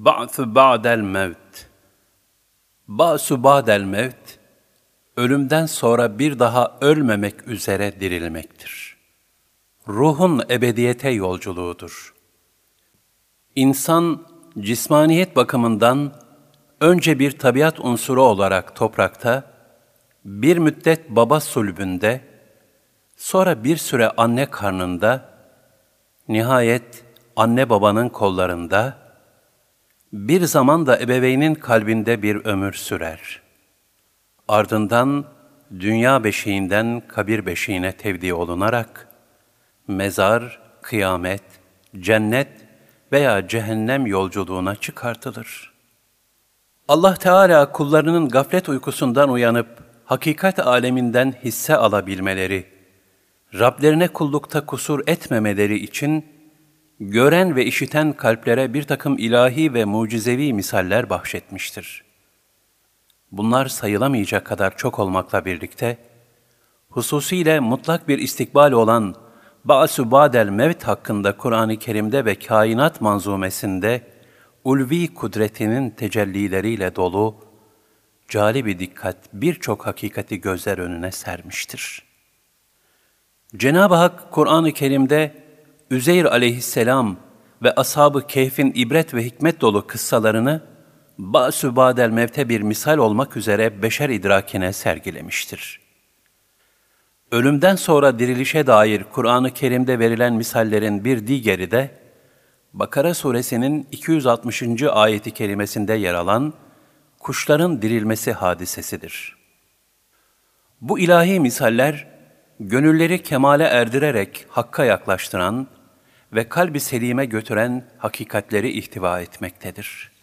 Ba'su ba'del mevt. Ba'su ba'del mevt, ölümden sonra bir daha ölmemek üzere dirilmektir. Ruhun ebediyete yolculuğudur. İnsan, cismaniyet bakımından önce bir tabiat unsuru olarak toprakta, bir müddet baba sulbünde, sonra bir süre anne karnında, nihayet anne babanın kollarında, bir zaman da ebeveynin kalbinde bir ömür sürer. Ardından dünya beşiğinden kabir beşiğine tevdi olunarak, mezar, kıyamet, cennet veya cehennem yolculuğuna çıkartılır. Allah Teala kullarının gaflet uykusundan uyanıp hakikat aleminden hisse alabilmeleri, Rablerine kullukta kusur etmemeleri için gören ve işiten kalplere bir takım ilahi ve mucizevi misaller bahşetmiştir. Bunlar sayılamayacak kadar çok olmakla birlikte, hususiyle mutlak bir istikbal olan Ba'su Badel Mevt hakkında Kur'an-ı Kerim'de ve kainat manzumesinde ulvi kudretinin tecellileriyle dolu, cali bir dikkat birçok hakikati gözler önüne sermiştir. Cenab-ı Hak Kur'an-ı Kerim'de Üzeyr aleyhisselam ve ashab-ı keyfin ibret ve hikmet dolu kıssalarını Ba'su Badel Mevte bir misal olmak üzere beşer idrakine sergilemiştir. Ölümden sonra dirilişe dair Kur'an-ı Kerim'de verilen misallerin bir diğeri de Bakara suresinin 260. ayeti kerimesinde yer alan kuşların dirilmesi hadisesidir. Bu ilahi misaller, gönülleri kemale erdirerek hakka yaklaştıran ve kalbi selime götüren hakikatleri ihtiva etmektedir.''